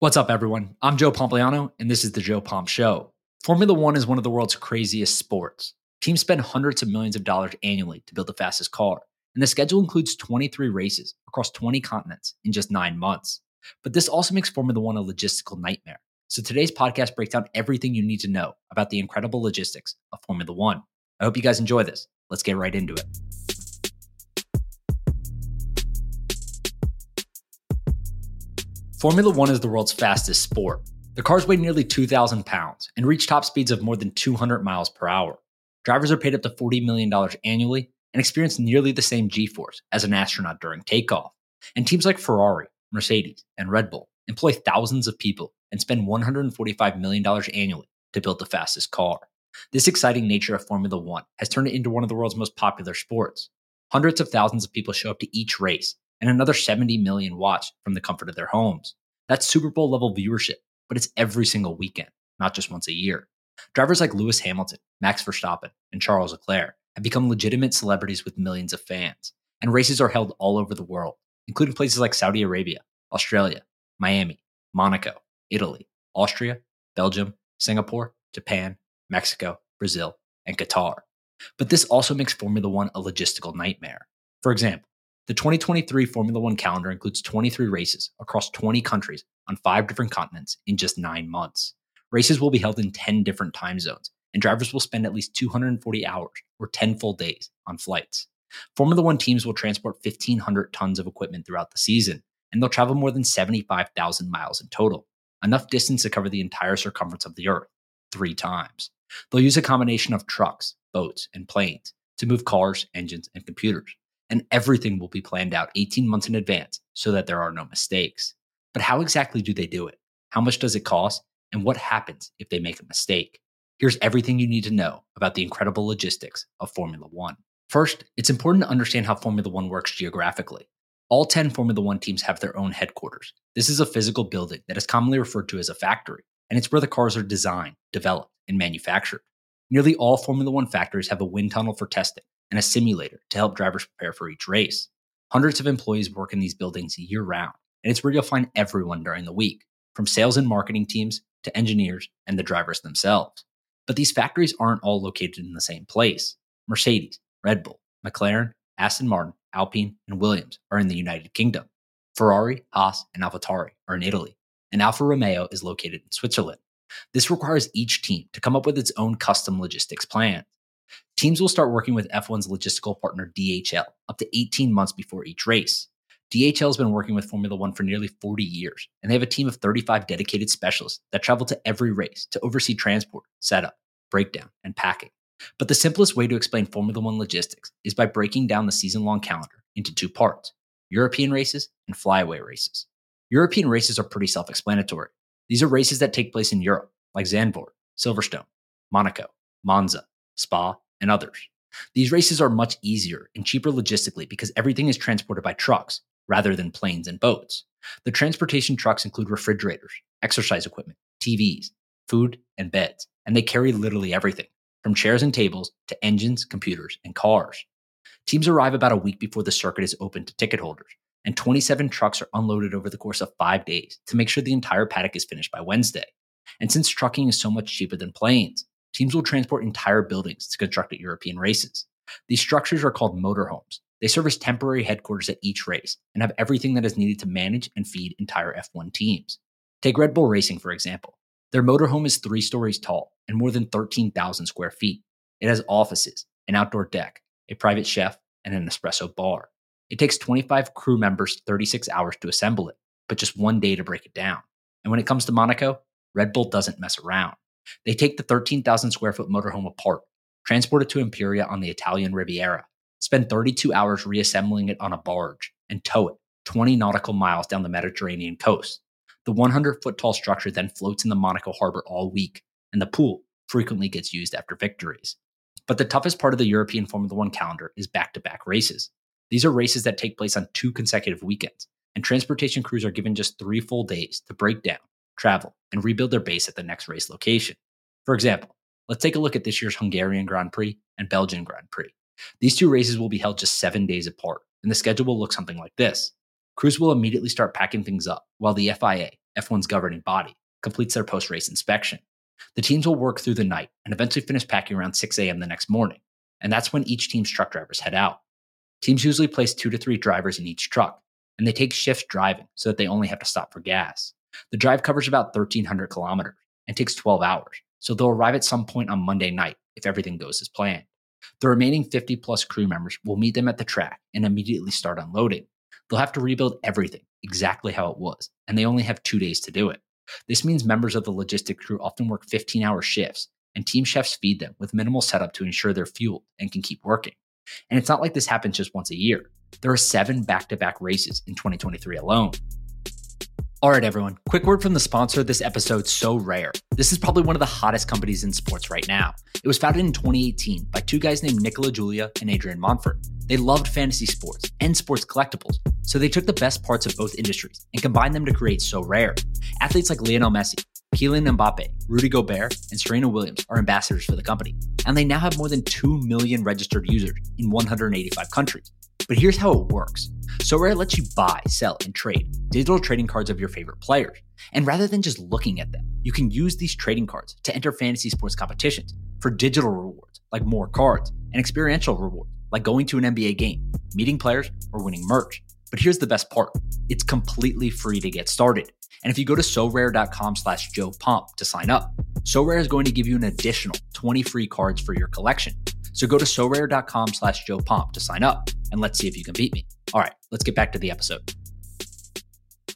What's up, everyone? I'm Joe Pompliano, and this is the Joe Pomp Show. Formula One is one of the world's craziest sports. Teams spend hundreds of millions of dollars annually to build the fastest car, and the schedule includes 23 races across 20 continents in just nine months. But this also makes Formula One a logistical nightmare. So today's podcast breaks down everything you need to know about the incredible logistics of Formula One. I hope you guys enjoy this. Let's get right into it. Formula One is the world's fastest sport. The cars weigh nearly 2,000 pounds and reach top speeds of more than 200 miles per hour. Drivers are paid up to $40 million annually and experience nearly the same G force as an astronaut during takeoff. And teams like Ferrari, Mercedes, and Red Bull employ thousands of people and spend $145 million annually to build the fastest car. This exciting nature of Formula One has turned it into one of the world's most popular sports. Hundreds of thousands of people show up to each race, and another 70 million watch from the comfort of their homes. That's Super Bowl level viewership, but it's every single weekend, not just once a year. Drivers like Lewis Hamilton, Max Verstappen, and Charles Leclerc have become legitimate celebrities with millions of fans, and races are held all over the world, including places like Saudi Arabia, Australia, Miami, Monaco, Italy, Austria, Belgium, Singapore, Japan, Mexico, Brazil, and Qatar. But this also makes Formula One a logistical nightmare. For example, the 2023 Formula One calendar includes 23 races across 20 countries on five different continents in just nine months. Races will be held in 10 different time zones, and drivers will spend at least 240 hours or 10 full days on flights. Formula One teams will transport 1,500 tons of equipment throughout the season, and they'll travel more than 75,000 miles in total, enough distance to cover the entire circumference of the Earth three times. They'll use a combination of trucks, boats, and planes to move cars, engines, and computers and everything will be planned out 18 months in advance so that there are no mistakes. But how exactly do they do it? How much does it cost? And what happens if they make a mistake? Here's everything you need to know about the incredible logistics of Formula One. First, it's important to understand how Formula One works geographically. All 10 Formula One teams have their own headquarters. This is a physical building that is commonly referred to as a factory, and it's where the cars are designed, developed, and manufactured. Nearly all Formula One factories have a wind tunnel for testing, and a simulator to help drivers prepare for each race. Hundreds of employees work in these buildings year round, and it's where you'll find everyone during the week, from sales and marketing teams to engineers and the drivers themselves. But these factories aren't all located in the same place. Mercedes, Red Bull, McLaren, Aston Martin, Alpine, and Williams are in the United Kingdom. Ferrari, Haas, and AlphaTauri are in Italy, and Alfa Romeo is located in Switzerland. This requires each team to come up with its own custom logistics plan. Teams will start working with F1's logistical partner DHL up to 18 months before each race. DHL has been working with Formula One for nearly 40 years, and they have a team of 35 dedicated specialists that travel to every race to oversee transport, setup, breakdown, and packing. But the simplest way to explain Formula One logistics is by breaking down the season long calendar into two parts European races and flyaway races. European races are pretty self explanatory. These are races that take place in Europe, like Zandvoort, Silverstone, Monaco, Monza, Spa, and others. These races are much easier and cheaper logistically because everything is transported by trucks rather than planes and boats. The transportation trucks include refrigerators, exercise equipment, TVs, food, and beds, and they carry literally everything from chairs and tables to engines, computers, and cars. Teams arrive about a week before the circuit is open to ticket holders, and 27 trucks are unloaded over the course of five days to make sure the entire paddock is finished by Wednesday. And since trucking is so much cheaper than planes, teams will transport entire buildings to construct at European races. These structures are called motorhomes. They serve as temporary headquarters at each race and have everything that is needed to manage and feed entire F1 teams. Take Red Bull Racing, for example. Their motorhome is three stories tall and more than 13,000 square feet. It has offices, an outdoor deck, a private chef, and an espresso bar. It takes 25 crew members 36 hours to assemble it, but just one day to break it down. And when it comes to Monaco, Red Bull doesn't mess around. They take the 13,000 square foot motorhome apart, transport it to Imperia on the Italian Riviera, spend 32 hours reassembling it on a barge, and tow it 20 nautical miles down the Mediterranean coast. The 100 foot tall structure then floats in the Monaco harbor all week, and the pool frequently gets used after victories. But the toughest part of the European Formula One calendar is back to back races. These are races that take place on two consecutive weekends, and transportation crews are given just three full days to break down, travel, and rebuild their base at the next race location. For example, let's take a look at this year's Hungarian Grand Prix and Belgian Grand Prix. These two races will be held just seven days apart, and the schedule will look something like this. crews will immediately start packing things up while the FIA, F1's governing body, completes their post race inspection. The teams will work through the night and eventually finish packing around 6 a.m. the next morning, and that's when each team's truck drivers head out. Teams usually place two to three drivers in each truck, and they take shifts driving so that they only have to stop for gas. The drive covers about 1,300 kilometers and takes 12 hours, so they'll arrive at some point on Monday night if everything goes as planned. The remaining 50 plus crew members will meet them at the track and immediately start unloading. They'll have to rebuild everything exactly how it was, and they only have two days to do it. This means members of the logistic crew often work 15 hour shifts, and team chefs feed them with minimal setup to ensure they're fueled and can keep working. And it's not like this happens just once a year. There are seven back to back races in 2023 alone. All right, everyone. Quick word from the sponsor of this episode, Sorare. This is probably one of the hottest companies in sports right now. It was founded in 2018 by two guys named Nicolas Julia and Adrien Montfort. They loved fantasy sports and sports collectibles, so they took the best parts of both industries and combined them to create Sorare. Athletes like Lionel Messi, Kylian Mbappe, Rudy Gobert, and Serena Williams are ambassadors for the company, and they now have more than 2 million registered users in 185 countries. But here's how it works. Sorare lets you buy, sell, and trade digital trading cards of your favorite players. And rather than just looking at them, you can use these trading cards to enter fantasy sports competitions for digital rewards like more cards and experiential rewards like going to an NBA game, meeting players, or winning merch. But here's the best part. It's completely free to get started. And if you go to sorare.com slash Joe Pomp to sign up, Sorare is going to give you an additional 20 free cards for your collection. So go to sorare.com slash Joe Pomp to sign up and let's see if you can beat me. All right, let's get back to the episode.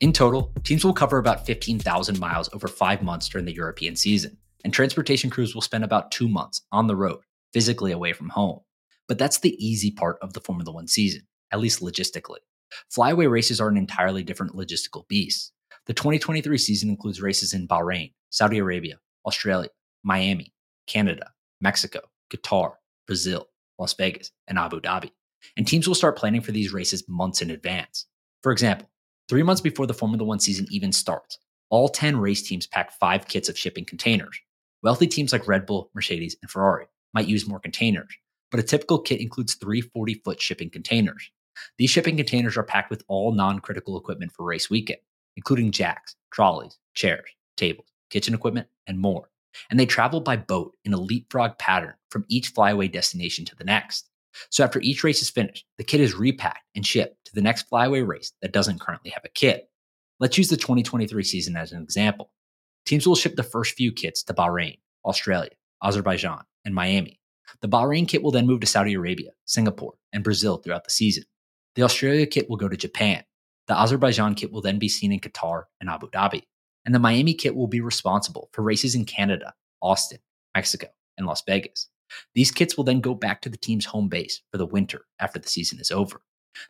In total, teams will cover about 15,000 miles over five months during the European season, and transportation crews will spend about two months on the road, physically away from home. But that's the easy part of the Formula One season, at least logistically. Flyaway races are an entirely different logistical beast. The 2023 season includes races in Bahrain, Saudi Arabia, Australia, Miami, Canada, Mexico, Qatar, Brazil, Las Vegas, and Abu Dhabi. And teams will start planning for these races months in advance. For example, three months before the Formula One season even starts, all 10 race teams pack five kits of shipping containers. Wealthy teams like Red Bull, Mercedes, and Ferrari might use more containers, but a typical kit includes three 40 foot shipping containers. These shipping containers are packed with all non critical equipment for race weekend, including jacks, trolleys, chairs, tables, kitchen equipment, and more and they travel by boat in a leapfrog pattern from each flyaway destination to the next. So after each race is finished, the kit is repacked and shipped to the next flyaway race that doesn't currently have a kit. Let's use the 2023 season as an example. Teams will ship the first few kits to Bahrain, Australia, Azerbaijan, and Miami. The Bahrain kit will then move to Saudi Arabia, Singapore, and Brazil throughout the season. The Australia kit will go to Japan. The Azerbaijan kit will then be seen in Qatar and Abu Dhabi and the Miami kit will be responsible for races in Canada, Austin, Mexico, and Las Vegas. These kits will then go back to the team's home base for the winter after the season is over.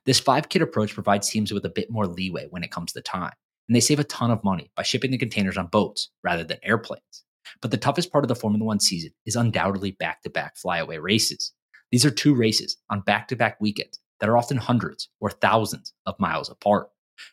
This five kit approach provides teams with a bit more leeway when it comes to time, and they save a ton of money by shipping the containers on boats rather than airplanes. But the toughest part of the Formula One season is undoubtedly back to back flyaway races. These are two races on back to back weekends that are often hundreds or thousands of miles apart.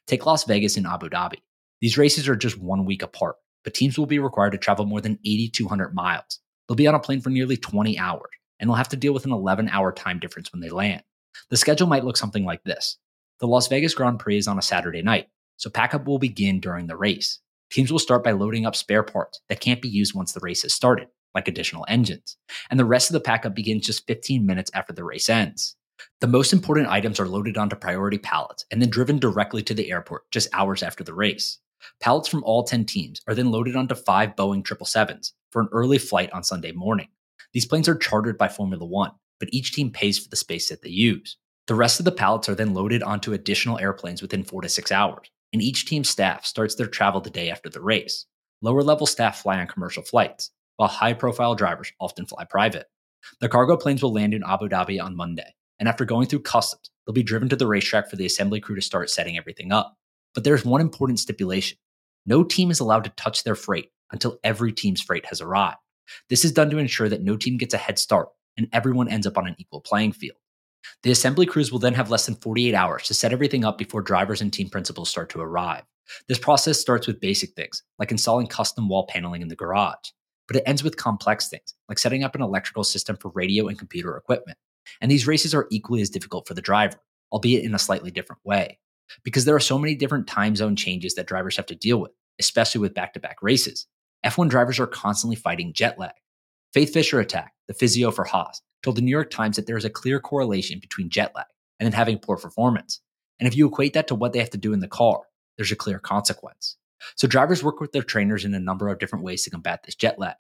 Take Las Vegas and Abu Dhabi. These races are just one week apart, but teams will be required to travel more than 8,200 miles. They'll be on a plane for nearly 20 hours, and they'll have to deal with an 11 hour time difference when they land. The schedule might look something like this The Las Vegas Grand Prix is on a Saturday night, so packup will begin during the race. Teams will start by loading up spare parts that can't be used once the race has started, like additional engines, and the rest of the packup begins just 15 minutes after the race ends. The most important items are loaded onto priority pallets and then driven directly to the airport just hours after the race. Pallets from all 10 teams are then loaded onto five Boeing 777s for an early flight on Sunday morning. These planes are chartered by Formula One, but each team pays for the space that they use. The rest of the pallets are then loaded onto additional airplanes within four to six hours, and each team's staff starts their travel the day after the race. Lower level staff fly on commercial flights, while high profile drivers often fly private. The cargo planes will land in Abu Dhabi on Monday, and after going through customs, they'll be driven to the racetrack for the assembly crew to start setting everything up. But there's one important stipulation no team is allowed to touch their freight until every team's freight has arrived. This is done to ensure that no team gets a head start and everyone ends up on an equal playing field. The assembly crews will then have less than 48 hours to set everything up before drivers and team principals start to arrive. This process starts with basic things, like installing custom wall paneling in the garage, but it ends with complex things, like setting up an electrical system for radio and computer equipment. And these races are equally as difficult for the driver, albeit in a slightly different way. Because there are so many different time zone changes that drivers have to deal with, especially with back to back races. F1 drivers are constantly fighting jet lag. Faith Fisher Attack, the physio for Haas, told the New York Times that there is a clear correlation between jet lag and then having poor performance. And if you equate that to what they have to do in the car, there's a clear consequence. So drivers work with their trainers in a number of different ways to combat this jet lag.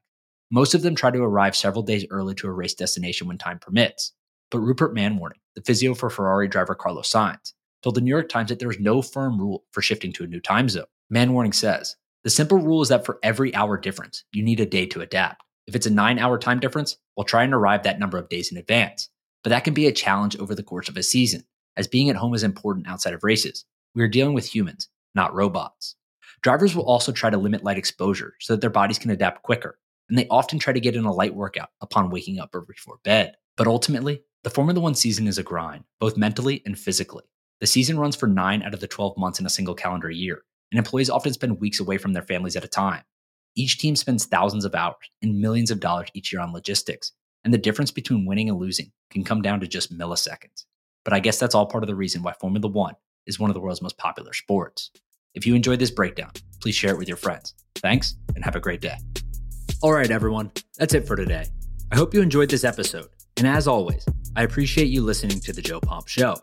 Most of them try to arrive several days early to a race destination when time permits. But Rupert Manwaring, the physio for Ferrari driver Carlos Sainz, told the New York Times that there is no firm rule for shifting to a new time zone. Manwaring says, the simple rule is that for every hour difference, you need a day to adapt. If it's a nine hour time difference, we'll try and arrive that number of days in advance. But that can be a challenge over the course of a season, as being at home is important outside of races. We are dealing with humans, not robots. Drivers will also try to limit light exposure so that their bodies can adapt quicker, and they often try to get in a light workout upon waking up or before bed. But ultimately, the Formula One season is a grind, both mentally and physically. The season runs for 9 out of the 12 months in a single calendar year, and employees often spend weeks away from their families at a time. Each team spends thousands of hours and millions of dollars each year on logistics, and the difference between winning and losing can come down to just milliseconds. But I guess that's all part of the reason why Formula One is one of the world's most popular sports. If you enjoyed this breakdown, please share it with your friends. Thanks, and have a great day. All right, everyone, that's it for today. I hope you enjoyed this episode, and as always, I appreciate you listening to The Joe Pomp Show.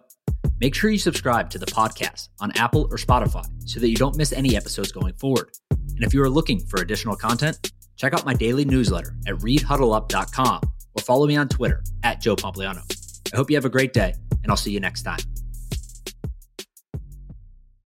Make sure you subscribe to the podcast on Apple or Spotify so that you don't miss any episodes going forward. And if you are looking for additional content, check out my daily newsletter at readhuddleup.com or follow me on Twitter at Joe Pompliano. I hope you have a great day, and I'll see you next time.